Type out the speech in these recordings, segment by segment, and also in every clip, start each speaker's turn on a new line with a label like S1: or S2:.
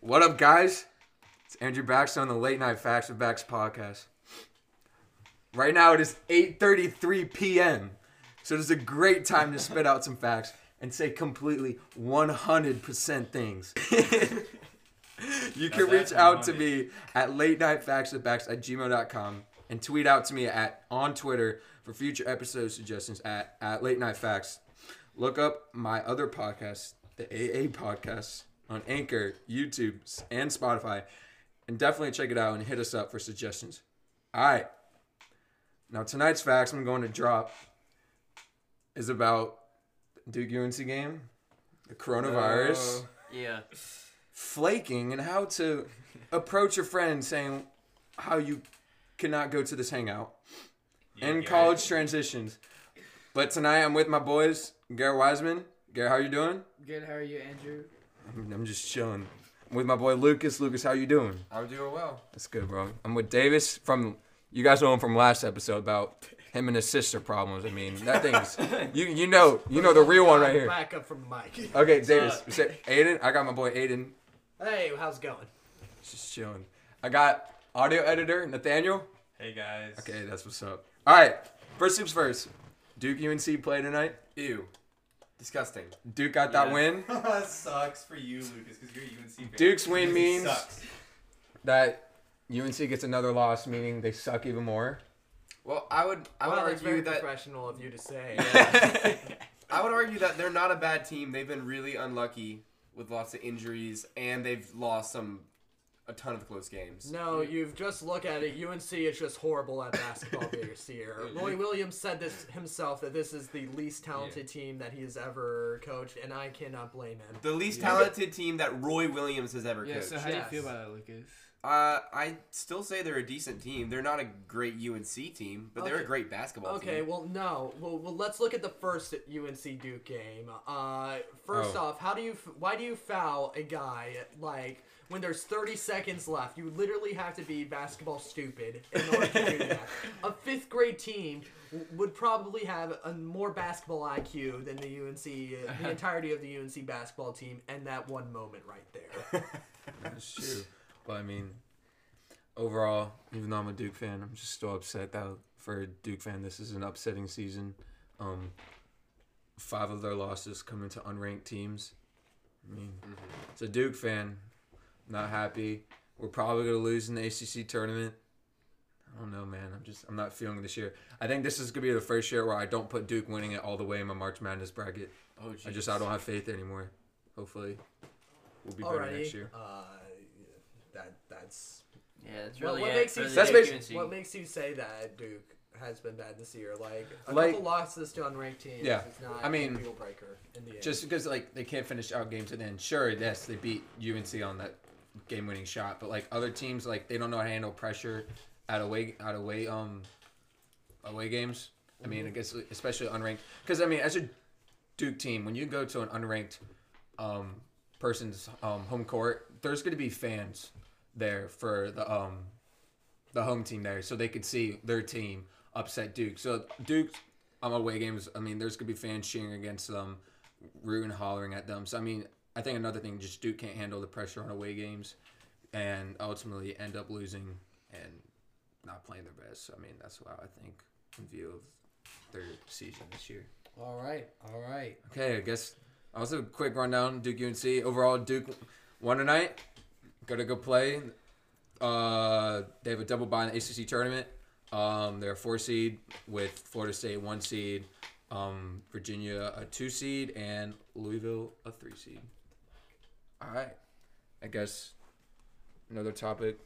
S1: What up, guys? It's Andrew Baxley on the Late Night Facts with Bax podcast. Right now it is 8:33 p.m. So it is a great time to spit out some facts and say completely 100% things. you can reach out to me at late night facts with Bax at gmail.com and tweet out to me at on Twitter for future episode suggestions at, at late night facts. Look up my other podcast, the AA podcast on Anchor, YouTube, and Spotify, and definitely check it out and hit us up for suggestions. All right. Now tonight's facts I'm going to drop is about Duke UNC game, the coronavirus, oh,
S2: Yeah.
S1: flaking, and how to approach a friend saying how you cannot go to this hangout, and
S3: Yeah,
S1: college transitions. But tonight I'm with my boys, Garrett Wiseman. Garrett, how you doing?
S4: Good. How are you, Andrew?
S1: I'm I'm just chilling. I'm with my boy Lucas. Lucas, how you doing?
S5: I'm doing well.
S1: That's good, bro. I'm with Davis from. You guys know him from last episode about him and his sister problems. I mean, that thing's you you know you know the real one right here.
S4: Back up from the mic.
S1: Okay, Davis. Say, Aidan, I got my boy Aidan.
S4: Hey, how's it going?
S1: Just chilling. I got audio editor Nathaniel.
S3: Hey guys.
S1: Okay, that's what's up. All right, first things first. Duke UNC play tonight.
S5: Ew. Disgusting.
S1: Duke got that win.
S3: that sucks for you, Lucas, because you're a UNC fan.
S1: Duke's win means-
S3: sucks.
S1: That UNC gets another loss, meaning they suck even more.
S5: Well, I would I would
S4: well, it's very
S5: argue that
S4: professional of you to say.
S5: I would argue that they're not a bad team. They've been really unlucky with lots of injuries and they've lost some a ton of close games.
S4: No, you've just look at it. UNC is just horrible at basketball this year. Roy Williams said this himself that this is the least talented team that he has ever coached, and I cannot blame him.
S5: The least talented team that Roy Williams has ever
S6: Yeah,
S5: coached.
S6: so how do you feel about that, Lucas?
S5: uh, I still say they're a decent team. They're not a great UNC team, but they're a great basketball
S4: Okay,
S5: team.
S4: Okay, well, no. Well, well, let's look at the first UNC Duke game. Uh, first
S1: Oh.
S4: off, how do you? f- Why do you foul a guy like when there's 30 seconds left? You literally have to be basketball stupid in order to do that. A fifth grade team w- would probably have a more basketball IQ than the UNC, uh, the entirety of the UNC basketball team, and that one moment right there.
S1: That's true. But I mean, overall, even though I'm a Duke fan, I'm just still upset that for a Duke fan, this is an upsetting season. Um, five of their losses coming to unranked teams. I mean, as a Duke fan, not happy. We're probably gonna lose in the ACC tournament. I don't know, man. I'm just I'm not feeling this year. I think this is gonna be the first year where I don't put Duke winning it all the way in my March Madness bracket.
S5: Oh,
S1: I just I don't have faith anymore. Hopefully, we'll be better next year.
S4: Uh, that that's
S2: Yeah, that's
S4: What-
S2: really
S4: what
S2: it
S4: makes you
S1: That's
S2: Duke
S1: basi-
S4: What makes you say that Duke has been bad this year? Like a
S1: Like-
S4: couple losses to unranked teams
S1: Yeah.
S4: is not
S1: I mean,
S4: a deal breaker in the end.
S1: Just because like they can't finish out games and end. sure, yes, they beat UNC on that game winning shot, but like other teams like they don't know how to handle pressure at away at away um away games. I mean, I guess especially unranked because I mean as a Duke team, when you go to an unranked um person's um home court, there's going to be fans there for the um the home team there, so they could see their team upset Duke. So Duke on away games, I mean, there's gonna be fans cheering against them, rooting, hollering at them. So I mean, I think another thing, just Duke can't handle the pressure on away games, and ultimately end up losing and not playing their best. So I mean, that's why I think in view of their season this year.
S4: all right, all right.
S1: Okay, I guess also a quick rundown. Duke UNC overall, Duke won tonight. Got to go play. Uh, they have a double bye in the ACC tournament. Um, they're a four seed with Florida State one seed, um, Virginia a two seed, and Louisville a three seed. All right, I guess another topic.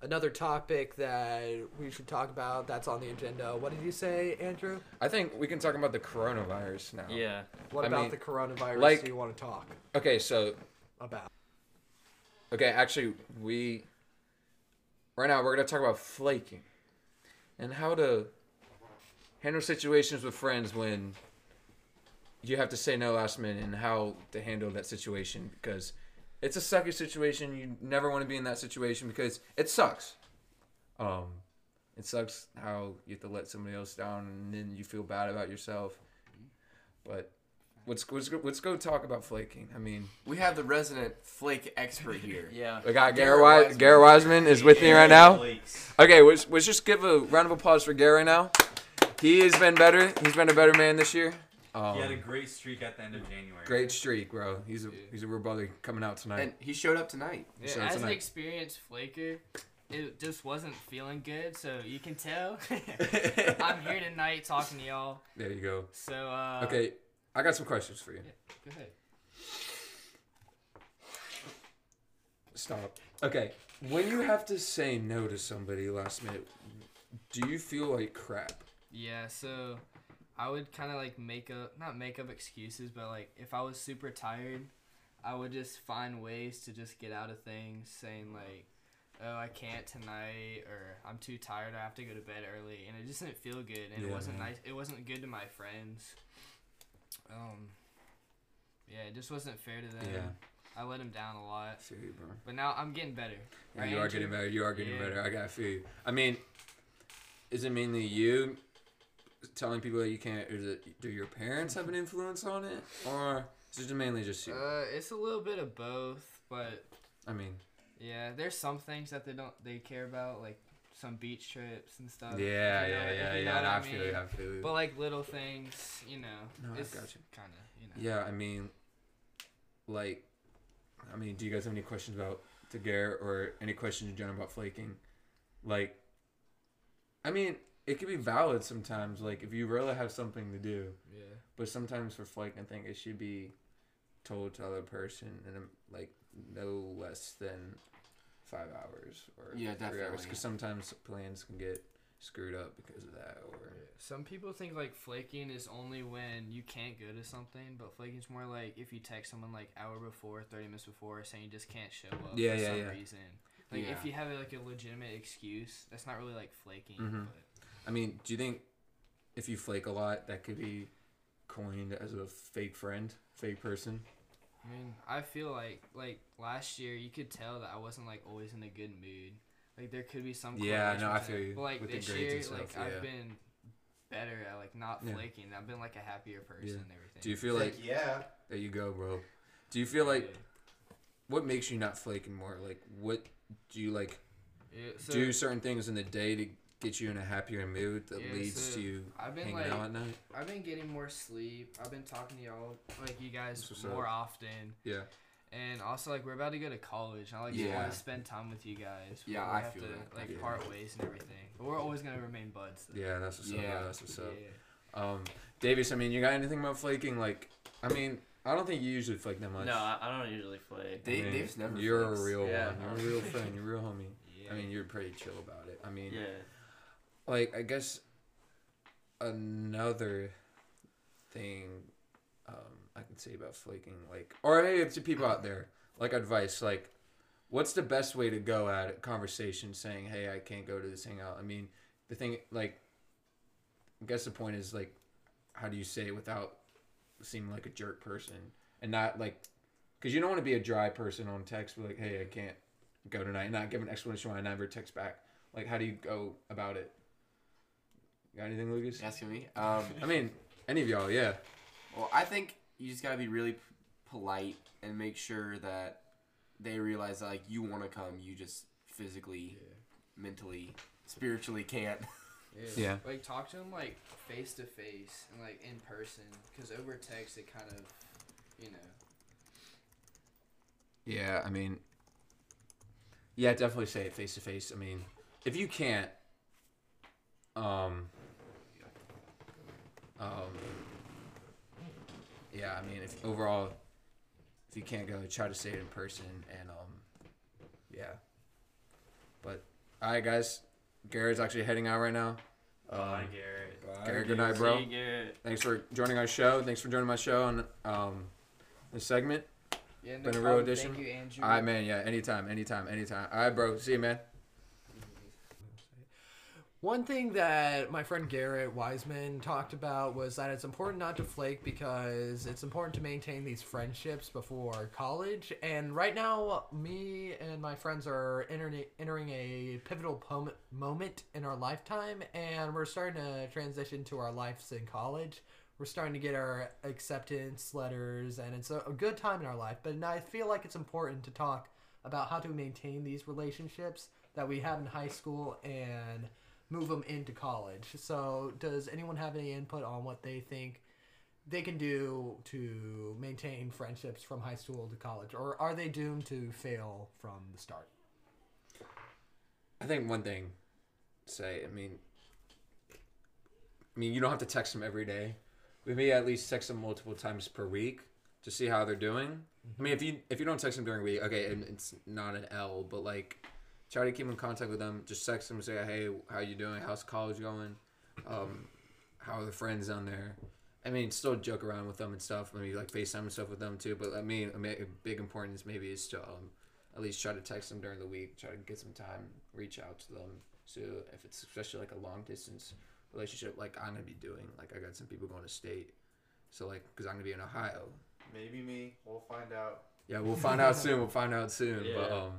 S4: Another topic that we should talk about that's on the agenda. What did you say, Andrew?
S1: I think we can talk about the coronavirus now.
S2: Yeah.
S4: What
S1: I
S4: about
S1: mean,
S4: the coronavirus
S1: like-
S4: do you want to talk
S1: Okay, so
S4: about?
S1: Okay, actually, we right now we're gonna talk about flaking and how to handle situations with friends when you have to say no last minute and how to handle that situation because it's a sucky situation. You never want to be in that situation because it sucks. Um, it sucks how you have to let somebody else down and then you feel bad about yourself. But let's let's go, let's go talk about flaking. I mean,
S5: We have the resident flake expert here.
S2: Yeah.
S1: we got
S5: Garrett
S1: Garrett Wise,
S5: Wiseman.
S1: Is with me right now. Okay, let's, let's just give a round of applause for Garrett right now. He has been better. He's been a better man this year. Um,
S3: He had a great streak at the end of January.
S1: great streak, bro. He's a he's a real brother coming out tonight.
S5: And he showed up tonight.
S2: Yeah,
S1: So
S2: as an experienced flaker, it just wasn't feeling good, so you can tell. I'm here tonight talking to y'all.
S1: there you go.
S2: So uh
S1: Okay, I got some questions for you.
S2: Go ahead.
S1: Stop. Okay, when you have to say no to somebody last minute, do you feel like crap?
S2: Yeah, so I would kind of like make up, not make up excuses, but like if I was super tired, I would just find ways to just get out of things, saying like, "Oh, I can't tonight," or "I'm too tired. I have to go to bed early," and it just didn't feel good, and
S1: Yeah,
S2: it wasn't
S1: man.
S2: nice. It wasn't good to my friends. Um, yeah, it just wasn't fair to them.
S1: Yeah.
S2: I let them down a lot,
S1: feel you, bro.
S2: but now I'm getting better.
S1: Yeah,
S2: Right,
S1: you are getting better. You are getting
S2: Yeah.
S1: better. I gotta feel you. I mean, is it mainly you telling people that you can't? Is it do your parents have an influence on it, or is it mainly just you?
S2: Uh, it's a little bit of both, but
S1: I mean,
S2: Yeah, there's some things that they don't they care about, like some beach trips and stuff.
S1: yeah,
S2: you know-
S1: yeah, yeah,
S2: you know
S1: yeah. I,
S2: I
S1: feel
S2: mean.
S1: you. I feel you.
S2: But like little things, you know,
S1: No, I got you.
S2: kind of, you know.
S1: Yeah, I mean, like, I mean, do you guys have any questions about Garrett or any questions in general about flaking? Like, I mean, it could be valid sometimes. Like, if you really have something to do,
S2: Yeah.
S1: but sometimes for flaking, I think it should be told to other person in a, like no less than five hours or
S5: Yeah,
S1: three hours. Because sometimes plans can get screwed up because of that. Or
S2: Some people think like flaking is only when you can't go to something, but flaking is more like if you text someone like hour before, thirty minutes before, saying you just can't show up
S1: Yeah,
S2: for
S1: yeah,
S2: some
S1: yeah.
S2: reason. Like if you have like a legitimate excuse, that's not really like flaking.
S1: Mhm.
S2: But
S1: I mean, do you think if you flake a lot, that could be coined as a fake friend, fake person?
S2: I mean, I feel like like last year you could tell that I wasn't like always in a good mood. Like there could be some
S1: Yeah,
S2: correlation
S1: no, I feel you.
S2: But like
S1: With
S2: this
S1: grades
S2: year,
S1: stuff,
S2: like
S1: yeah.
S2: I've been better at like not
S1: Yeah.
S2: flaking. I've been like a happier person
S1: Yeah.
S2: and everything.
S1: Do you feel like
S3: Heck yeah.
S1: there you go, bro? Do you feel like
S2: Yeah.
S1: what makes you not flaking more? Like what do you like
S2: Yeah, so
S1: do certain things in the day to get you in a happier mood that
S2: Yeah,
S1: leads
S2: so
S1: to you
S2: I've been
S1: hanging
S2: like
S1: out at night?
S2: I've been getting more sleep. I've been talking to y'all like you guys more
S1: up.
S2: often.
S1: Yeah.
S2: And also like we're about to go to college. I like just
S5: Yeah.
S2: want to spend time with you guys.
S5: Yeah,
S2: before
S5: I
S2: we have
S5: feel
S2: to
S5: that.
S2: like
S1: Yeah.
S2: part ways and everything. But we're always gonna remain buds. Though.
S1: Yeah, that's what's up.
S5: Yeah.
S1: That's what's up.
S2: Yeah.
S1: Um, Davis, I mean, you got anything about flaking? Like, I mean, I don't think you usually flake that much.
S6: No, I, I don't usually flake.
S1: I mean,
S5: Dave's never.
S1: You're
S5: flakes.
S1: a real
S6: Yeah.
S1: one. You're a real friend. You're a real homie.
S2: Yeah.
S1: I mean, you're pretty chill about it. I mean,
S6: Yeah.
S1: Like I guess another thing um, I can say about flaking, like, or hey, to people out there, like advice, like, what's the best way to go at a conversation saying, hey, I can't go to this hangout? I mean, the thing, like, I guess the point is like, how do you say it without seeming like a jerk person and not like, because you don't want to be a dry person on text, like, hey, I can't go tonight, and not give an explanation why I never text back. Like, how do you go about it? Got anything, Lucas?
S5: You asking me? Um,
S1: I mean, any of y'all, yeah.
S5: well, I think you just gotta be really p- polite and make sure that they realize that like you want to come, you just physically, mentally, spiritually can't.
S1: Yeah.
S2: Like talk to them like face to face and like in person, because over text it kind of, you know.
S1: Yeah, I mean, yeah, definitely say it face to face. I mean, if you can't, um, um, yeah, I mean, if overall, if you can't go, try to say it in person, and um, yeah. But all right, guys, Garrett's actually heading out right now. Um,
S3: Bye, Garrett.
S1: Garrett, good night, bro.
S6: See you, Garrett.
S1: Thanks for joining our show. Thanks for joining my show on um, this segment.
S2: Yeah, no
S1: Been a real
S2: problem.
S1: addition.
S2: Thank you, Andrew.
S1: All right, man. Yeah, anytime, anytime, anytime. All right, bro. See you, man.
S4: One thing that my friend Garrett Wiseman talked about was that it's important not to flake because it's important to maintain these friendships before college. And right now, me and my friends are entering, entering a pivotal moment in our lifetime, and we're starting to transition to our lives in college. we're starting to get our acceptance letters, and it's a, a good time in our life. But I feel like it's important to talk about how to maintain these relationships that we have in high school and move them into college. So, does anyone have any input on what they think they can do to maintain friendships from high school to college, or are they doomed to fail from the start?
S1: I think one thing, to say, I mean, I mean, you don't have to text them every day. We may at least text them multiple times per week to see how they're doing. I mean, mm-hmm. if you if you don't text them during week, okay, and it's not an L, but like, try to keep in contact with them. Just text them, say, hey, how you doing? How's college going? Um, how are the friends down there? I mean, still joke around with them and stuff. Maybe like FaceTime and stuff with them too. But I mean, a a big importance maybe is to um, at least try to text them during the week. Try to get some time, reach out to them. So if it's especially like a long distance relationship, like I'm gonna be doing, like I got some people going to state. So like, cause I'm gonna be in Ohio.
S6: Maybe me. We'll find out.
S1: Yeah, we'll find out soon. We'll find out soon. But
S7: Yeah.
S1: um,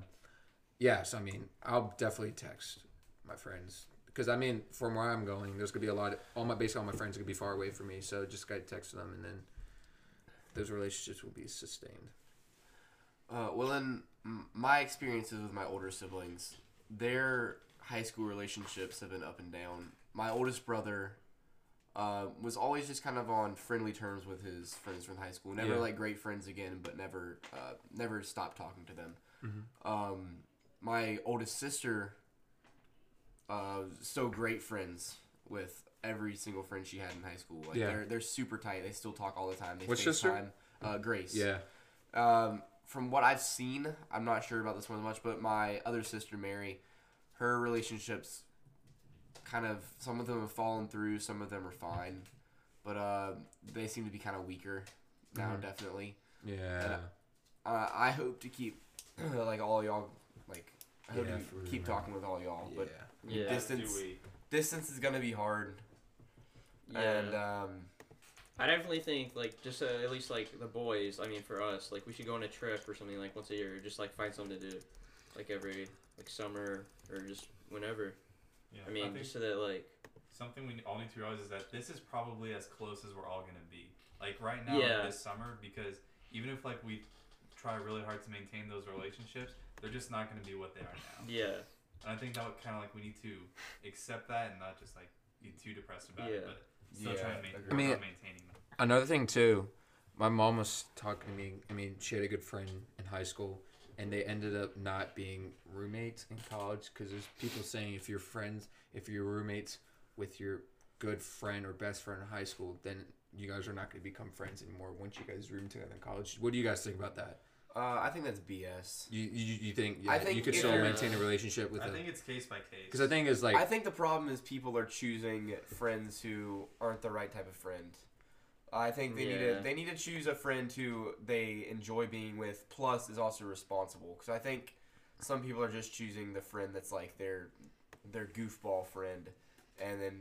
S1: yeah. So I mean, I'll definitely text my friends because I mean, from where I'm going, there's gonna be a lot. Of, all my basically all my friends are gonna be far away from me. So just gotta text them, and then those relationships will be sustained.
S5: Uh, well, in my experiences with my older siblings, their high school relationships have been up and down. My oldest brother uh, was always just kind of on friendly terms with his friends from high school. Never
S1: Yeah.
S5: like great friends again, but never uh, never stopped talking to them.
S1: Mhm.
S5: Um, my oldest sister, uh, so great friends with every single friend she had in high school. Like
S1: Yeah.
S5: they're they're super tight. They still talk all the time. They FaceTime.
S1: sister?
S5: Uh, Grace.
S1: Yeah.
S5: Um, from what I've seen, I'm not sure about this one as much, but my other sister Mary, her relationships, kind of some of them have fallen through, some of them are fine, but uh, they seem to be kind of weaker now,
S1: Mhm.
S5: definitely.
S1: Yeah.
S5: Uh, I hope to keep like all y'all like I hope
S1: Yeah,
S5: to
S1: for
S5: keep
S1: real.
S5: talking with all y'all, but
S1: yeah.
S7: Yeah.
S5: distance distance is gonna be hard,
S7: Yeah.
S5: and um,
S7: I definitely think like just uh, at least like the boys. I mean, for us, like we should go on a trip or something like once a year. Just like find something to do, like every like summer or just whenever.
S3: Yeah,
S7: I mean,
S3: think
S7: just so that like
S3: something we all need to realize is that this is probably as close as we're all gonna be. Like right now,
S7: Yeah.
S3: this summer, because even if like we try really hard to maintain those relationships, they're just not gonna be what they are now.
S7: yeah,
S3: And I think that kind of like we need to accept that and not just like be too depressed about it,
S7: Yeah.
S3: but still
S5: Yeah,
S3: try to main-
S5: agreed.
S3: work
S1: I mean-
S3: maintaining them.
S1: Another thing too, my mom was talking to me. I mean, she had a good friend in high school, and they ended up not being roommates in college because there's people saying if you're friends, if you're roommates with your good friend or best friend in high school, then you guys are not going to become friends anymore once you guys room together in college. What do you guys think about that?
S5: Uh, I think that's BS.
S1: You you, you think yeah,
S5: I think
S1: you could still
S5: you're-
S1: maintain a relationship with
S3: I
S1: them?
S3: think it's case by case.
S1: Because the thing is like
S5: I think the problem is people are choosing friends who aren't the right type of friend. I think they need
S7: Yeah.
S5: to they need to choose a friend who they enjoy being with, plus is also responsible. Because I think some people are just choosing the friend that's like their their goofball friend, and then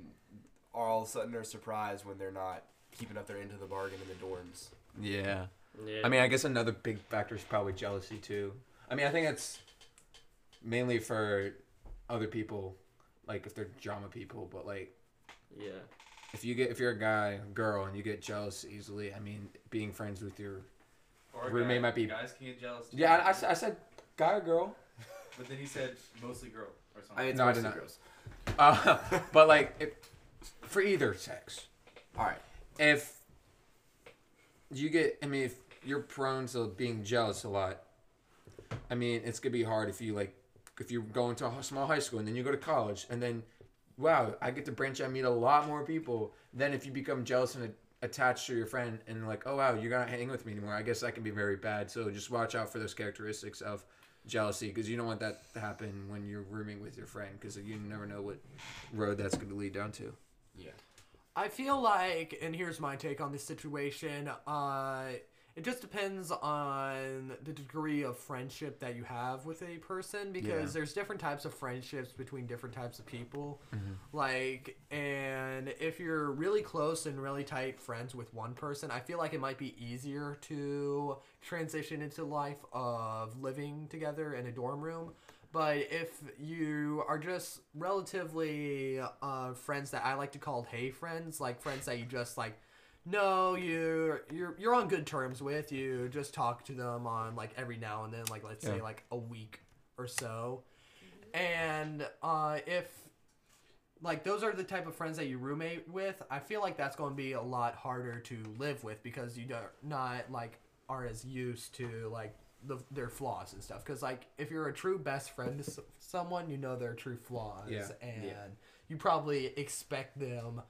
S5: all of a sudden they're surprised when they're not keeping up their end of the bargain in the dorms.
S1: yeah.
S7: Yeah.
S1: I mean, I guess another big factor is probably jealousy too. I mean, I think it's mainly for other people, like if they're drama people. But like,
S7: yeah,
S1: if you get if you're a guy, girl, and you get jealous easily, I mean, being friends with your
S3: or
S1: roommate
S3: guy-
S1: might be-
S3: guys can get jealous. Too.
S1: yeah, I, I s- I said guy or girl,
S3: But then he said mostly girl or something.
S5: I it's
S1: No, I
S5: mostly
S1: did not.
S5: girls.
S1: uh, but like if, for either sex.
S5: All right.
S1: if you get i mean if you're prone to being jealous a lot i mean it's gonna be hard if you like if you go into a small high school and then you go to college and then wow i get to branch out meet a lot more people then if you become jealous and attached to your friend and like oh wow you're not hanging with me anymore. I guess that can be very bad. So just watch out for those characteristics of jealousy because you don't want that to happen when you're rooming with your friend because you never know what road that's going to lead down to.
S5: Yeah.
S4: I feel like, and here's my take on this situation. Uh, it just depends on the degree of friendship that you have with a person because
S1: Yeah.
S4: there's different types of friendships between different types of people. Like, and if you're really close and really tight friends with one person, I feel like it might be easier to transition into life of living together in a dorm room. But if you are just relatively uh, friends that I like to call hey friends, like friends that you just like no, you're you're you're on good terms with. You just talk to them on like every now and then, like let's say like a week or so. And uh, if like those are the type of friends that you roommate with, I feel like that's going to be a lot harder to live with because you don't not like are as used to like the, their flaws and stuff. Because like if you're a true best friend to someone, you know their true flaws,
S1: Yeah.
S4: and
S7: Yeah.
S4: you probably expect them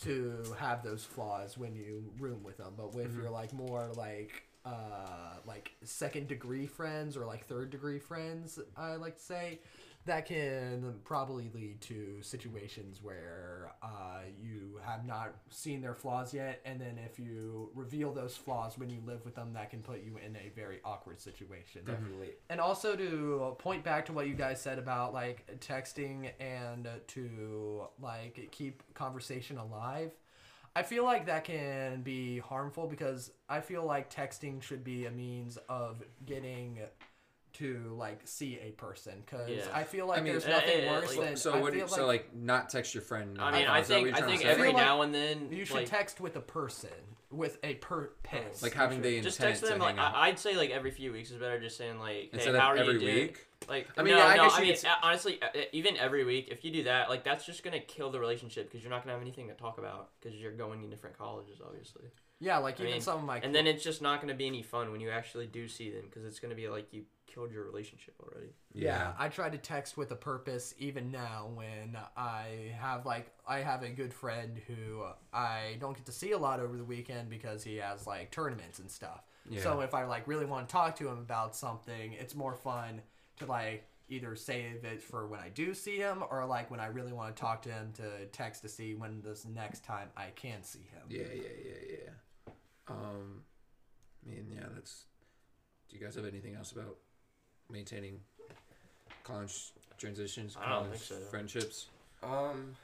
S4: to have those flaws when you room with them. But if you're like more like uh like second degree friends or like third degree friends, I like to say, that can probably lead to situations where uh, you have not seen their flaws yet, and then if you reveal those flaws when you live with them, that can put you in a very awkward situation.
S5: Definitely.
S4: And also to point back to what you guys said about like texting and to like keep conversation alive. I feel like that can be harmful because I feel like texting should be a means of getting to like see a person because
S7: Yeah.
S4: I feel like
S1: I mean,
S4: there's
S7: uh,
S4: nothing
S7: uh,
S4: worse
S7: like-
S4: than
S1: So
S4: I
S1: what? do
S4: feel
S1: you- so like not text your friend.
S7: I mean,
S1: uh,
S7: I
S1: is that what
S7: think I think every
S4: feel like
S7: now and then
S4: you should
S7: like,
S4: text with a person with a purpose.
S1: like having the
S7: just
S1: intent
S7: text them
S1: to
S7: like
S1: hang out.
S7: I, I'd say like every few weeks is better. Just saying like, hey,
S1: instead
S7: how are
S1: every
S7: you doing?
S1: week.
S7: Like,
S1: I mean,
S7: no,
S1: yeah, I
S7: no,
S1: guess
S7: I mean,
S1: could
S7: uh, honestly, uh, uh, even every week, if you do that, like, that's just gonna kill the relationship because you're not gonna have anything to talk about because you're going to different colleges, obviously.
S4: Yeah, like
S7: I
S4: even
S7: mean,
S4: some of my
S7: And then it's just not gonna be any fun when you actually do see them because it's gonna be like you killed your relationship already.
S4: Yeah, I try to text with a purpose even now when I have like I have a good friend who I don't get to see a lot over the weekend because he has like tournaments and stuff.
S1: Yeah.
S4: So if I like really want to talk to him about something, it's more fun to like either save it for when I do see him or like when I really want to talk to him to text to see when this next time I can see him.
S1: Yeah, yeah, yeah, yeah. Um, I mean, yeah, that's. Do you guys have anything else about maintaining college transitions,
S7: I don't
S1: college
S7: think so.
S1: friendships?
S5: Um,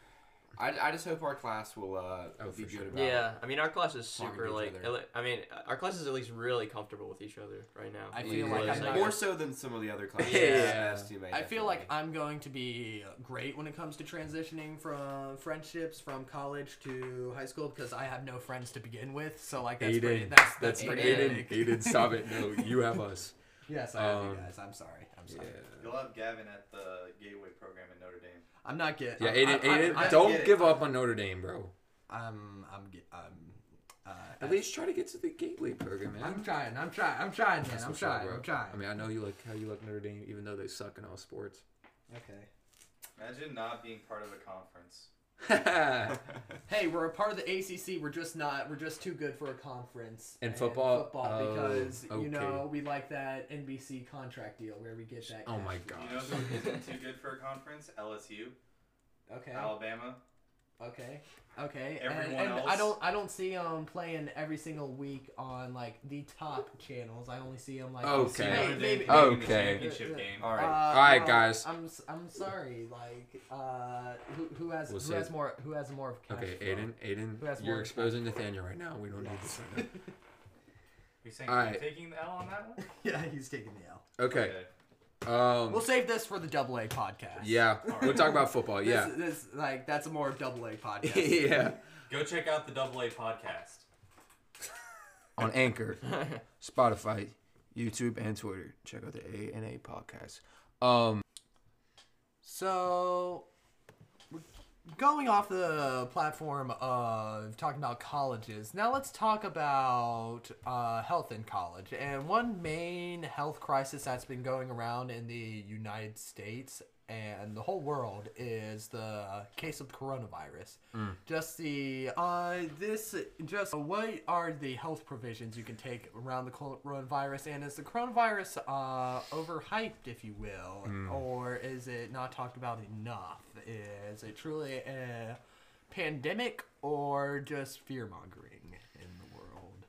S5: I, I just hope our class will uh
S1: Oh,
S5: be good
S1: sure.
S5: about.
S7: Yeah, I mean, our class is
S5: Talking
S7: super
S5: to each
S7: like.
S5: other.
S7: I mean, our class is at least really comfortable with each other right now.
S4: I feel like I'm
S7: like,
S4: not
S5: More so than some of the other classes.
S1: Yeah.
S5: STMA,
S4: I feel like
S5: definitely.
S4: I'm going to be great when it comes to transitioning from friendships from college to high school because I have no friends to begin with. So like that's pretty, that's that's, pretty
S1: Aidan.
S4: big.
S1: Aidan, stop it! No, you have us.
S4: Yes, I have
S1: Um,
S4: you guys. I'm sorry. I'm
S1: Yeah.
S4: sorry.
S6: You'll have Gavin at the Gateway program in Notre Dame.
S4: I'm not getting.
S1: Yeah,
S4: I'm,
S1: Aidan.
S4: I'm,
S1: Aidan,
S4: I'm, I'm,
S1: don't
S6: get it.
S1: give up on Notre Dame, bro.
S4: I'm. I'm. I'm uh,
S1: At least try to get to the Gateway program, man.
S4: I'm trying. I'm trying. I'm trying, man.
S1: That's
S4: I'm
S1: what's up,
S4: trying. I'm trying.
S1: I mean, I know you like how you like Notre Dame, even though they suck in all sports.
S4: okay.
S6: Imagine not being part of a conference.
S4: Hey, we're a part of the ACC. We're just not. We're just too good for a conference.
S1: In
S4: and
S1: football?
S4: Football,
S1: Oh,
S4: because you know we like that NBC contract deal where we get that.
S1: oh
S4: cash.
S1: my
S6: You know
S1: gosh.
S6: who isn't too good for a conference? LSU,
S4: Okay.
S6: Alabama.
S4: Okay. Okay.
S6: Everyone
S4: and, and I don't I don't see them playing every single week on like the top channels. I only see them like
S1: Okay.
S4: Hey,
S6: Notre Dame
S4: maybe-
S6: being in the
S1: Okay.
S6: championship
S4: Uh,
S6: game.
S5: All right.
S4: Uh,
S1: Alright,
S4: no,
S1: guys.
S4: I'm s- I'm sorry. Like uh, who, who has
S1: We'll
S4: who
S1: save-
S4: has more who has more of cash
S1: Okay,
S4: flow?
S1: Aidan, Aidan,
S4: Who has
S1: you're exposing
S4: cash?
S1: Nathaniel right now. We don't need this right now.
S3: You're saying
S1: All
S3: you're
S1: right.
S3: taking the L on that one?
S4: yeah, he's taking the L.
S1: Okay. Um.
S4: We'll save this for the double A podcast.
S1: Yeah, we'll talk about football.
S4: This,
S1: Yeah.
S4: this like that's a more double A podcast.
S1: yeah.
S3: Go check out the Double A podcast.
S1: On Anchor, Spotify, YouTube, and Twitter. Check out the A and A podcast. Um.
S4: So, we're going off the platform of talking about colleges, now let's talk about uh, health in college. And one main health crisis that's been going around in the United States and the whole world is the case of coronavirus. Just the uh, this just what are the health provisions you can take around the coronavirus, and is the coronavirus uh, overhyped, if you will, or is it not talked about enough? Is it truly a pandemic or just fear mongering in the world?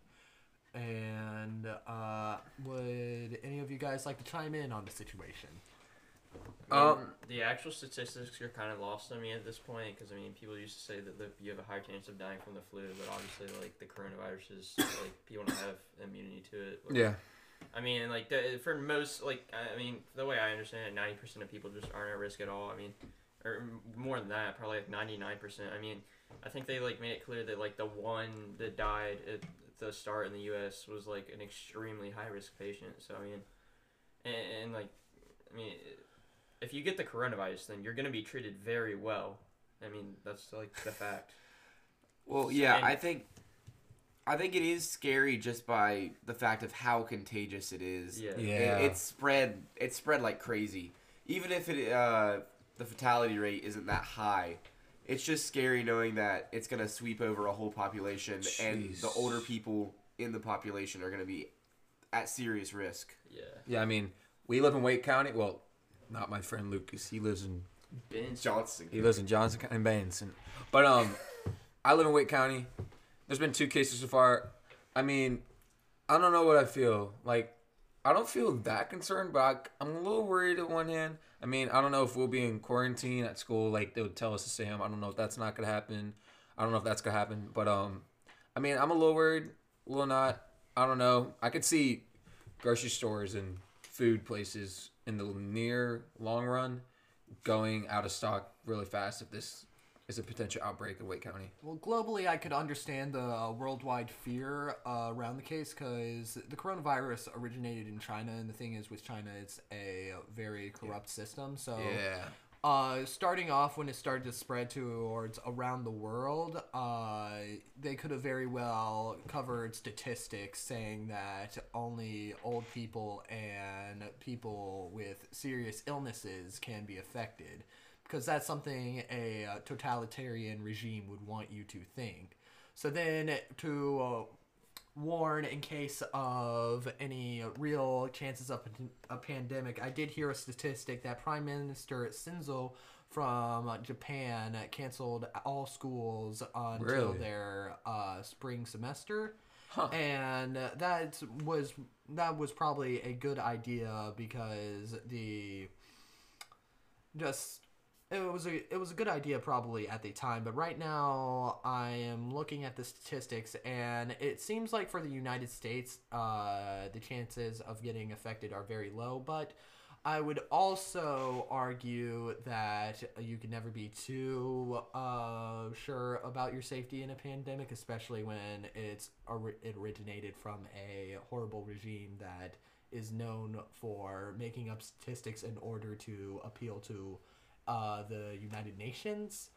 S4: And uh, would any of you guys like to chime in on the situation?
S1: Um,
S7: the actual statistics are kind of lost on me at this point because I mean people used to say that the, you have a higher chance of dying from the flu, but obviously like the coronavirus is like people don't have immunity to it. or-
S1: Yeah.
S7: I mean, like the, for most, like I mean, the way I understand it, ninety percent of people just aren't at risk at all. I mean, or more than that, probably like ninety nine percent. I mean, I think they like made it clear that like the one that died at the start in the U.S. was like an extremely high risk patient. So I mean, and, and like, I mean, if you get the coronavirus, then you're gonna be treated very well. I mean, that's like the fact.
S5: Well, yeah,
S7: And-
S5: I think I think it is scary just by the fact of how contagious it is.
S7: Yeah.
S1: Yeah.
S5: It, it's spread. It's spread like crazy. Even if it uh, the fatality rate isn't that high, it's just scary knowing that it's gonna sweep over a whole population, and the older people in the population are gonna be at serious risk.
S7: Yeah.
S1: Yeah, I mean, we live in Wake County. Well, not my friend Lucas. He lives in
S7: Been
S5: Johnson.
S1: he lives in Johnston County, Benson. But um, I live in Wake County. There's been two cases so far. I mean, I don't know what I feel like. I don't feel that concerned, but I, I'm a little worried at one hand. I mean, I don't know if we'll be in quarantine at school, like they would tell us to stay home. I don't know if that's not gonna happen. I don't know if that's gonna happen, but um, I mean, I'm a little worried, a little not. I don't know. I could see grocery stores and food places in the near long run going out of stock really fast if this is a potential outbreak in Wake County.
S4: Well, globally, I could understand the uh, worldwide fear uh, around the case because the coronavirus originated in China, and the thing is, with China, it's a very corrupt system. So,
S1: Yeah.
S4: Uh, starting off when it started to spread towards around the world, uh, they could have very well covered statistics saying that only old people and people with serious illnesses can be affected. Because that's something a uh, totalitarian regime would want you to think. So then, to uh, warn in case of any real chances of a pandemic. I did hear a statistic that Prime Minister Shinzo from Japan canceled all schools until
S1: Really?
S4: their uh, spring semester.
S1: Huh.
S4: And that was that was probably a good idea because the just it was a it was a good idea probably at the time, but right now I am looking at the statistics and it seems like for the United States, uh, the chances of getting affected are very low. But I would also argue that you can never be too uh, sure about your safety in a pandemic, especially when it's it originated from a horrible regime that is known for making up statistics in order to appeal to uh, the United Nations.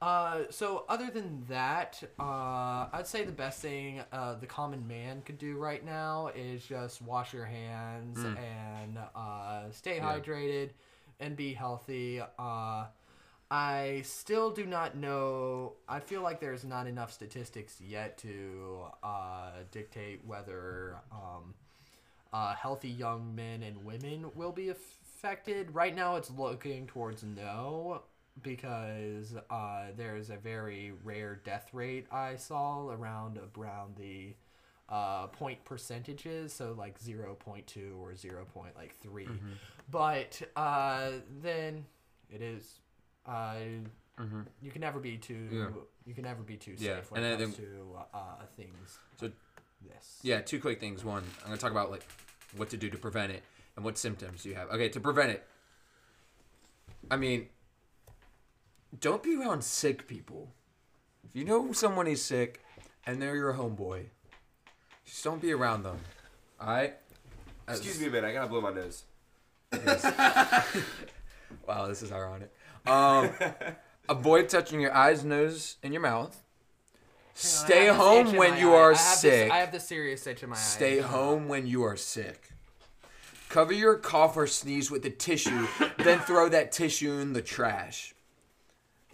S4: Uh, so other than that, uh, I'd say the best thing uh, the common man could do right now is just wash your hands and uh, stay
S1: Yeah.
S4: hydrated and be healthy. Uh, I still do not know. I feel like there's not enough statistics yet to uh, dictate whether um, uh, healthy young men and women will be affected. Right now, it's looking towards no because uh, there's a very rare death rate I saw around around the uh, point percentages, so like 0.2 or 0. Point like 3 But uh, then it is. Uh,
S1: Mm-hmm.
S4: you can never be too.
S1: Yeah.
S4: You can never be too
S1: Yeah,
S4: safe when
S1: and
S4: it comes to uh, things.
S1: So-
S4: this.
S1: Yeah, two quick things. One, I'm gonna talk about like what to do to prevent it and what symptoms you have. Okay, to prevent it. I mean, don't be around sick people. If you know someone is sick and they're your homeboy, just don't be around them. All right.
S5: Excuse me a minute. I gotta blow my nose.
S1: Wow, this is ironic. Um, avoid touching your eyes, nose, and your mouth.
S4: Hang
S1: Stay
S4: have
S1: home when you
S4: eye.
S1: are
S4: I have this-
S1: sick.
S4: I have the serious itch in my eye.
S1: Stay home when you are sick. Cover your cough or sneeze with a tissue, then throw that tissue in the trash.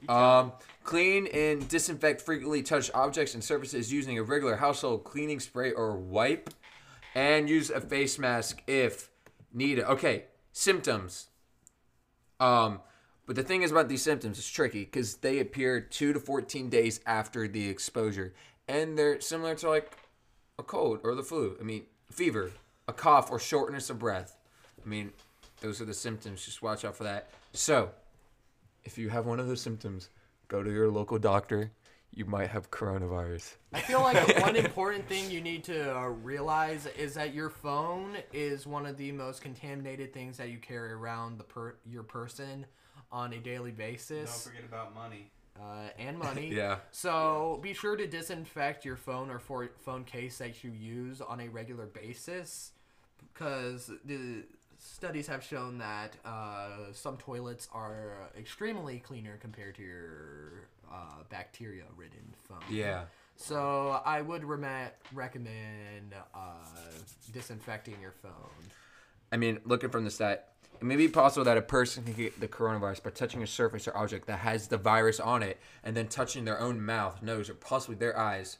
S1: Um, clean and disinfect frequently touched objects and surfaces using a regular household cleaning spray or wipe, and use a face mask if needed. Okay, symptoms. Um, but the thing is about these symptoms, it's tricky because they appear two to fourteen days after the exposure, and they're similar to like a cold or the flu. I mean, fever, a cough, or shortness of breath. I mean, those are the symptoms. Just watch out for that. So, if you have one of those symptoms, go to your local doctor. You might have coronavirus.
S4: I feel like one important thing you need to uh, realize is that your phone is one of the most contaminated things that you carry around the per- your person on a daily basis.
S6: Don't forget about money.
S4: uh, and money.
S1: Yeah.
S4: So be sure to disinfect your phone or for phone case that you use on a regular basis, because the studies have shown that uh, some toilets are extremely cleaner compared to your uh, bacteria-ridden phone.
S1: Yeah.
S4: So I would rem- recommend uh, disinfecting your phone.
S1: I mean, looking from the stat, it may be possible that a person can get the coronavirus by touching a surface or object that has the virus on it and then touching their own mouth, nose, or possibly their eyes.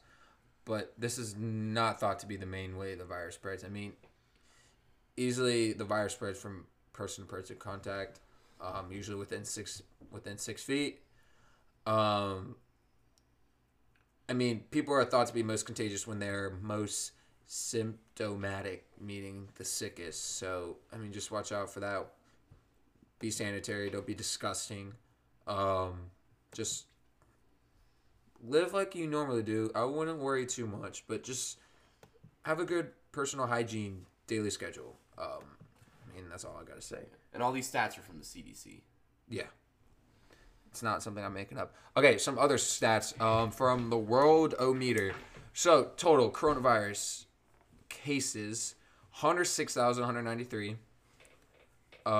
S1: But this is not thought to be the main way the virus spreads. I mean, easily the virus spreads from person to person contact, um, usually within six within six feet. Um, I mean, people are thought to be most contagious when they're most symptomatic, meaning the sickest. So, I mean, just watch out for that. Be sanitary. Don't be disgusting. Um, just live like you normally do. I wouldn't worry too much, but just have a good personal hygiene daily schedule. Um, I mean, that's all I gotta say.
S5: And all these stats are from the CDC.
S1: Yeah. It's not something I'm making up. Okay, some other stats um, from the Worldometer. So, total coronavirus cases 106,193. Um,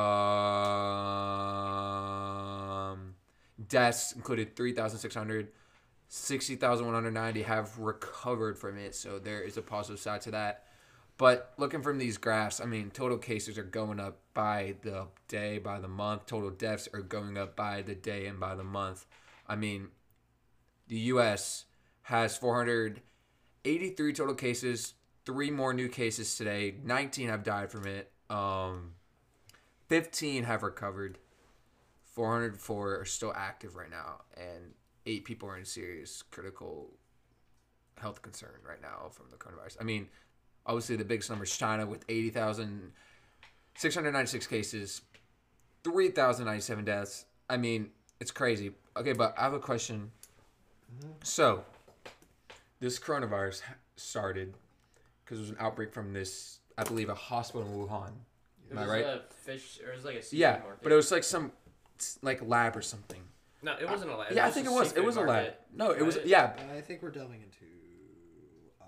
S1: deaths included 3,600. 60,190 have recovered from it, so there is a positive side to that. But looking from these graphs, I mean, total cases are going up by the day, by the month. Total deaths are going up by the day and by the month. I mean, the U.S. has 483 total cases, three more new cases today. 19 have died from it. Um, 15 have recovered. 404 are still active right now, and eight people are in serious critical health concern right now from the coronavirus. I mean, obviously the biggest number is China with 80,696 cases, 3,097 deaths. I mean, it's crazy. Okay, but I have a question. So, this coronavirus started because there was an outbreak from this, I believe, a hospital in Wuhan.
S7: It
S1: Am I right?
S7: a fish, or it was like a seafood
S1: Yeah,
S7: market.
S1: but it was like some like lab or something.
S7: no, it wasn't a lab.
S1: yeah, I
S7: was
S1: think
S7: a
S1: it was. It
S7: seafood
S1: was a lab. No, it was. Yeah,
S4: I think we're delving into uh,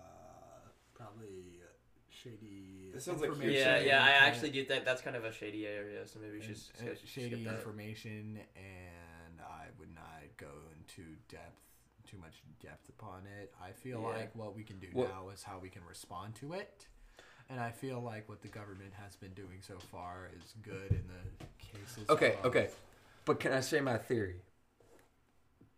S4: probably shady.
S5: This sounds like
S7: Yeah, yeah, I actually do think that's kind of a shady area, so maybe we should
S4: and,
S7: just skip,
S4: shady
S7: that.
S4: information, and I would not go into depth, too much depth upon it. I feel
S7: Yeah.
S4: like what we can do
S1: Well-
S4: now is how we can respond to it. And I feel like what the government has been doing so far is good in the cases.
S1: Okay,
S4: of-
S1: okay. But can I say my theory?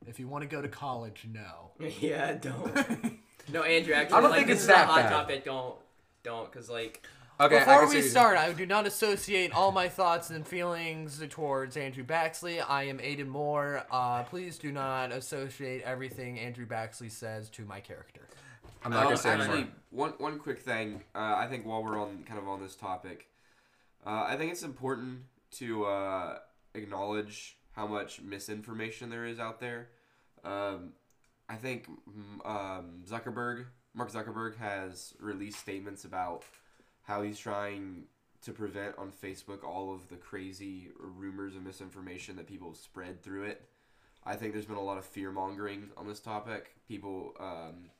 S4: If you want to go to college, no.
S7: yeah, don't. no, Andrew, actually,
S1: I don't
S7: like,
S1: think
S7: this
S1: it's
S7: is
S1: that
S7: a hot
S1: bad.
S7: topic. Don't, don't, cause like,
S1: Okay.
S4: Before we start, I do not associate all my thoughts and feelings towards Andrew Baxley. I am Aidan Moore. Uh, please do not associate everything Andrew Baxley says to my character.
S1: I'm not
S5: Um,
S1: gonna say
S5: actually,
S1: anymore.
S5: one one quick thing. Uh, I think while we're on kind of on this topic, uh, I think it's important to uh, acknowledge how much misinformation there is out there. Um, I think mm, um, Zuckerberg, Mark Zuckerberg, has released statements about how he's trying to prevent on Facebook all of the crazy rumors and misinformation that people spread through it. I think there's been a lot of fear mongering on this topic. People um,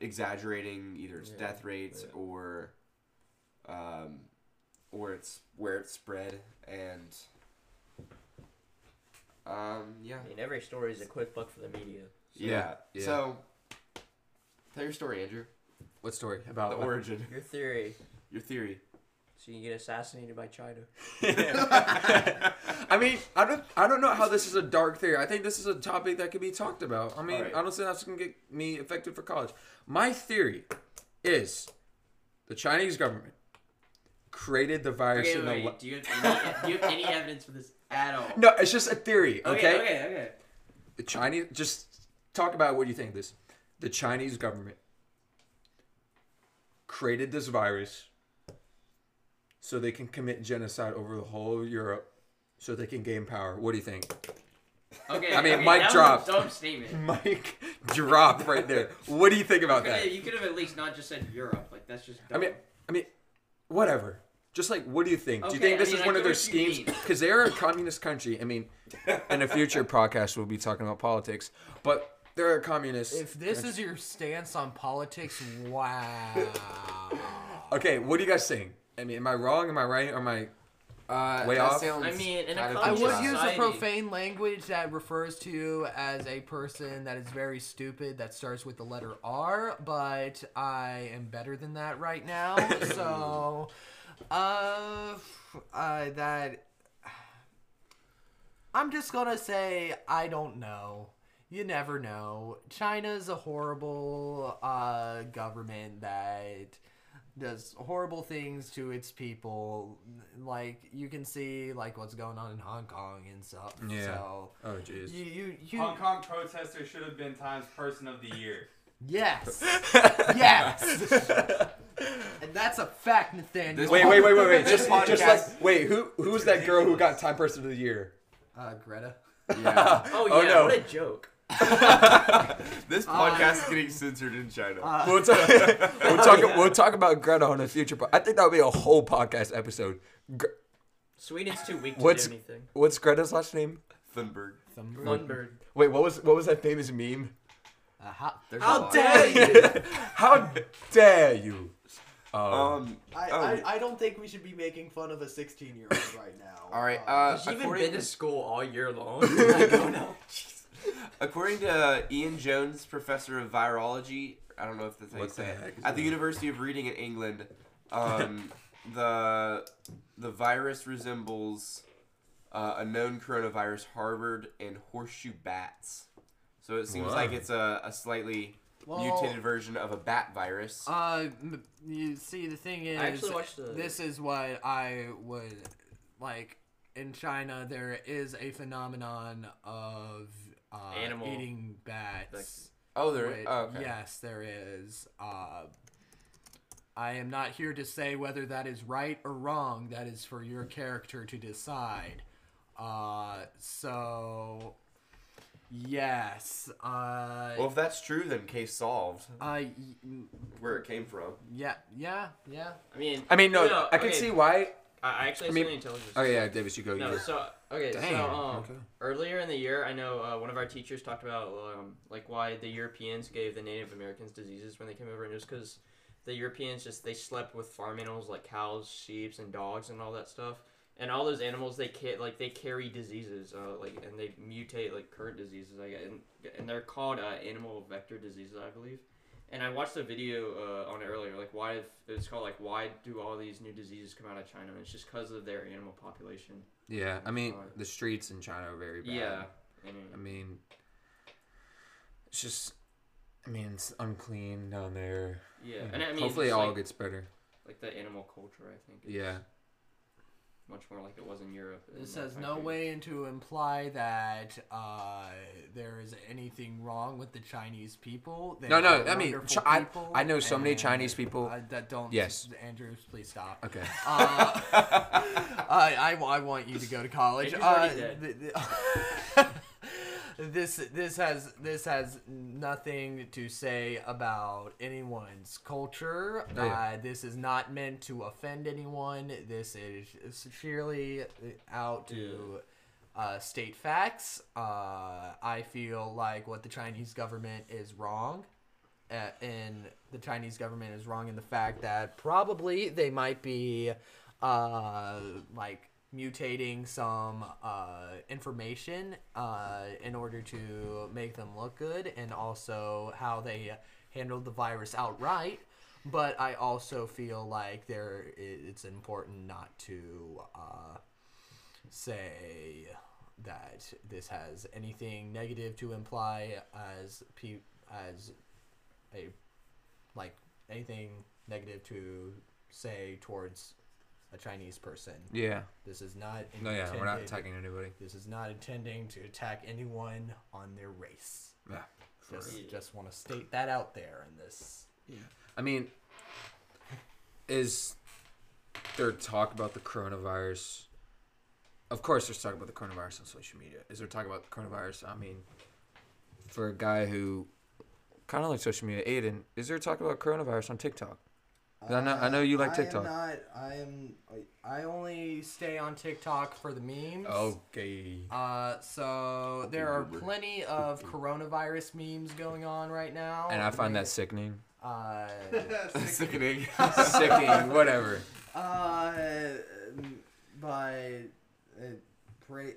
S5: exaggerating either its
S7: Yeah,
S5: death rates
S7: yeah.
S5: or um, or it's where it's spread and um, yeah.
S7: I mean, every story is a quick buck for the media.
S5: yeah
S1: yeah.
S5: So tell your story, Andrew.
S1: What story about
S5: The
S1: what?
S5: origin,
S7: Your theory,
S5: your theory.
S7: so you can get assassinated by China.
S1: I mean, I don't, I don't know how this is a dark theory. I think this is a topic that could be talked about. I mean,
S5: Alright.
S1: I don't think that's gonna get me affected for college. My theory is the Chinese government created the virus
S7: Okay,
S1: in the.
S7: wait,
S1: la-
S7: do you have any, do you have any evidence for this at all?
S1: no, it's just a theory. Okay.
S7: Okay, okay, okay.
S1: The Chinese. Just talk about what you think of this. The Chinese government created this virus so they can commit genocide over the whole of Europe, so they can gain power. What do you think?
S7: Okay,
S1: I mean,
S7: okay,
S1: mic
S7: that
S1: drop.
S7: Was a dumb statement.
S1: Mike drop right there. What do you think about
S7: Okay,
S1: that?
S7: you could have at least not just said Europe. Like that's just.
S1: I
S7: Dumb.
S1: mean, I mean, whatever. Just like, what do you think? do you
S7: Okay,
S1: think
S7: I
S1: this
S7: mean,
S1: is
S7: I
S1: one of their schemes? Because they're a communist country. I mean, in a future podcast, we'll be talking about politics. But they're a communist.
S4: If this is your stance on politics, wow.
S1: okay, what do you guys think? I mean, am I wrong? Am I right? Or am I?
S5: Uh,
S1: Way
S5: that
S1: off?
S5: sounds
S7: I mean, in a
S5: kind of
S4: I would
S7: Conscious
S4: use a
S7: society.
S4: profane language that refers to you as a person that is very stupid that starts with the letter R, but I am better than that right now. so, uh, uh, that. I'm just gonna say I don't know. You never know. China's a horrible uh, government that does horrible things to its people. Like you can see, like what's going on in Hong Kong and stuff.
S1: Yeah.
S4: So
S1: Oh, jeez.
S4: you you you.
S3: Hong Kong protester should have been Times Person of the Year.
S4: Yes. yes. and that's a fact, Nathaniel.
S5: This
S1: Wait, wait, wait, wait, wait.
S5: This
S1: Just, just like, wait, who who's that girl who got Time Person of the Year?
S4: Uh, Greta.
S5: Yeah.
S7: Oh yeah,
S1: Oh, no.
S7: what a joke.
S5: this podcast is getting censored in China.
S4: Uh,
S1: We'll talk. we'll talk. We'll talk about Greta on a future. Po- I think that would be a whole podcast episode. Gre-
S7: Sweden's too weak to
S1: What's-
S7: do anything.
S1: What's Greta's last name?
S5: Thunberg.
S4: Thunberg.
S7: Thunberg.
S1: Wait, what was what was that famous meme?
S4: Uh, how, how dare you?
S1: How dare you? Um,
S5: Um.
S4: I,
S5: oh,
S4: I, I don't think we should be making fun of a 16 year old right now.
S5: All right. Uh,
S7: Has she even
S5: according,
S7: been to school all year long?
S5: according to uh, Ian Jones, professor of virology, I don't know if that's how you
S1: What the
S5: say it,
S1: heck is
S5: at the? University of Reading in England, um, the the virus resembles uh, a known coronavirus harbored in horseshoe bats. So it seems
S1: Wow.
S5: like it's a, a slightly
S4: Well,
S5: mutated version of a bat virus.
S4: Uh, you see, the thing is,
S7: I actually watched the-
S4: this is what I would like. In China, there is a phenomenon of uh,
S7: Animal-
S4: eating bats.
S5: oh, there.
S4: which-
S5: Oh, okay.
S4: Yes, there is. Uh, I am not here to say whether that is right or wrong. That is for your character to decide. Uh, so, yes. Uh,
S5: Well, if that's true, then case solved.
S4: I,
S5: Where it came from.
S4: yeah, yeah, yeah.
S7: I mean,
S1: I mean, no,
S7: no,
S1: I can
S7: okay,
S1: see why.
S7: I I actually
S1: I
S7: have
S1: mean-
S7: to tell you.
S1: Oh yeah, Davis, you go.
S7: No,
S1: you.
S7: so okay,
S1: Dang.
S7: so um,
S1: okay.
S7: earlier in the year, I know uh, one of our teachers talked about um, like why the Europeans gave the Native Americans diseases when they came over, and it was because the Europeans just they slept with farm animals like cows, sheep, and dogs, and all that stuff. And all those animals, they ca- like they carry diseases, uh, like and they mutate like current diseases, I guess, and, and they're called uh, animal vector diseases, I believe. And I watched a video uh, on it earlier, like why if- it's called like why do all these new diseases come out of China? And it's just because of their animal population.
S1: Yeah, I mean, the streets in China are very bad.
S7: Yeah.
S1: I mean, it's just. I mean, it's unclean down there.
S7: yeah, and I mean,
S1: Hopefully, it all
S7: like,
S1: gets better.
S7: like the animal culture. I think. is
S1: Yeah.
S7: Much more like it was in Europe. and
S4: This has no
S7: countries.
S4: way to imply that uh, there is anything wrong with the Chinese people. They
S1: No, no, I mean,
S4: wonderful
S1: Chi- I- I know so many Chinese people-
S4: uh, that don't.
S1: Yes.
S4: Andrew, please stop.
S1: Okay.
S4: Uh, I, I, I want you to go to college. this this has this has nothing to say about anyone's culture.
S1: Oh, yeah.
S4: uh, this is not meant to offend anyone. This is sheerly out to uh, state facts. Uh, I feel like what the Chinese government is wrong. Uh, and the Chinese government is wrong in the fact that probably they might be uh, like mutating some uh, information uh, in order to make them look good, and also how they handled the virus outright. But I also feel like there it's important not to uh, say that this has anything negative to imply as pe- as a like anything negative to say towards a Chinese person.
S1: Yeah.
S4: This is not
S1: No, yeah, we're not attacking anybody.
S4: This is not intending to attack anyone on their race.
S1: Yeah.
S4: Just, just want to state that out there in this. Yeah.
S1: I mean, is there talk about the coronavirus? Of course, there's talk about the coronavirus on social media. Is there talk about the coronavirus? I mean, for a guy who kind of like social media, Aidan, is there talk about coronavirus on TikTok? I know- I know you like TikTok.
S4: I am not. I am. I only stay on TikTok for the memes.
S1: Okay.
S4: Uh, so there are plenty of coronavirus memes going on right now.
S1: And I find that sickening.
S4: Uh,
S5: Sickening.
S1: Sickening, whatever.
S4: uh, but uh, pray.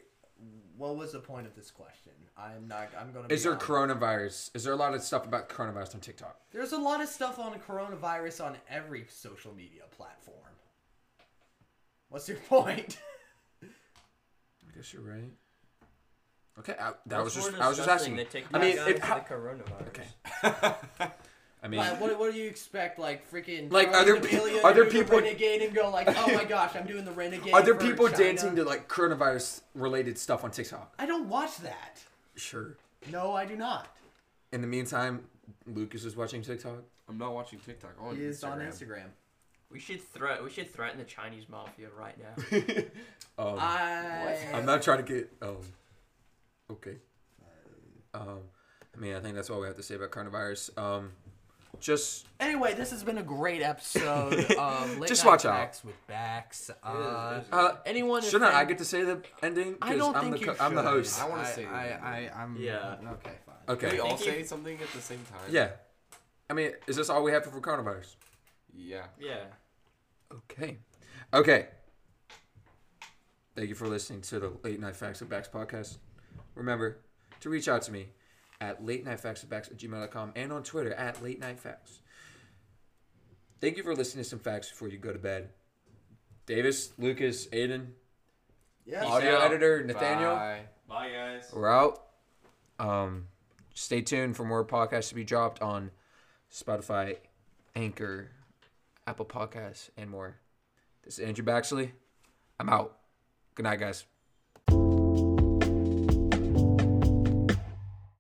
S4: What was the point of this question? I'm not. I'm gonna.
S1: Is
S4: be
S1: there
S4: honest.
S1: coronavirus? Is there a lot of stuff about coronavirus on TikTok?
S4: There's a lot of stuff on coronavirus on every social media platform. What's your point?
S1: I guess you're right. Okay, I, that
S7: What's
S1: was just I was just asking.
S7: The TikTok
S1: I mean,
S7: guy
S1: it,
S7: the coronavirus.
S1: okay. I mean,
S4: like, what, what do you expect? Like freaking
S1: Like, are there pe- are there
S4: do the
S1: people-
S4: renegade and go like, oh my gosh, I'm doing the renegade.
S1: are there people
S4: China."
S1: dancing to like coronavirus related stuff on TikTok?
S4: I don't watch that.
S1: Sure.
S4: No, I do not.
S1: In the meantime, Lucas is watching TikTok.
S5: I'm not watching TikTok. On
S4: He is on
S5: Instagram.
S4: Instagram.
S7: We should threat. We should threaten the Chinese mafia right now.
S1: um,
S4: I.
S1: I'm not trying to get. Um, okay. Um, I mean, I think that's all we have to say about coronavirus. Um, just
S4: Anyway, this has been a great episode of Late
S1: Just
S4: Night
S1: watch out.
S4: Facts with Bax. Uh,
S1: uh,
S4: anyone?
S1: shouldn't
S4: if
S1: I get to say the ending?
S4: I don't
S1: I'm
S4: think
S1: the
S4: you
S1: co- I'm the
S4: should.
S1: host.
S5: I wanna
S4: I,
S5: say
S4: I,
S5: that.
S4: I, I'm.
S7: Yeah.
S4: Okay, fine.
S1: Okay.
S5: Can we all
S7: Thank you.
S5: say something at the same time?
S1: Yeah. I mean, is this all we have for coronavirus?
S5: Yeah.
S7: yeah.
S1: Okay. Okay. Thank you for listening to the Late Night Facts of Bax podcast. Remember to reach out to me at late night facts of backs at gmail.com and on Twitter at late night facts. Thank you for listening to some facts before you go to bed. Davis, Lucas, Aidan,
S4: Yes.
S1: audio
S7: out.
S1: editor, Nathaniel.
S5: Bye.
S6: Bye, guys.
S1: We're out. Um, stay tuned for more podcasts to be dropped on Spotify, Anchor, Apple Podcasts, and more. This is Andrew Baxley. I'm out. Good night, guys.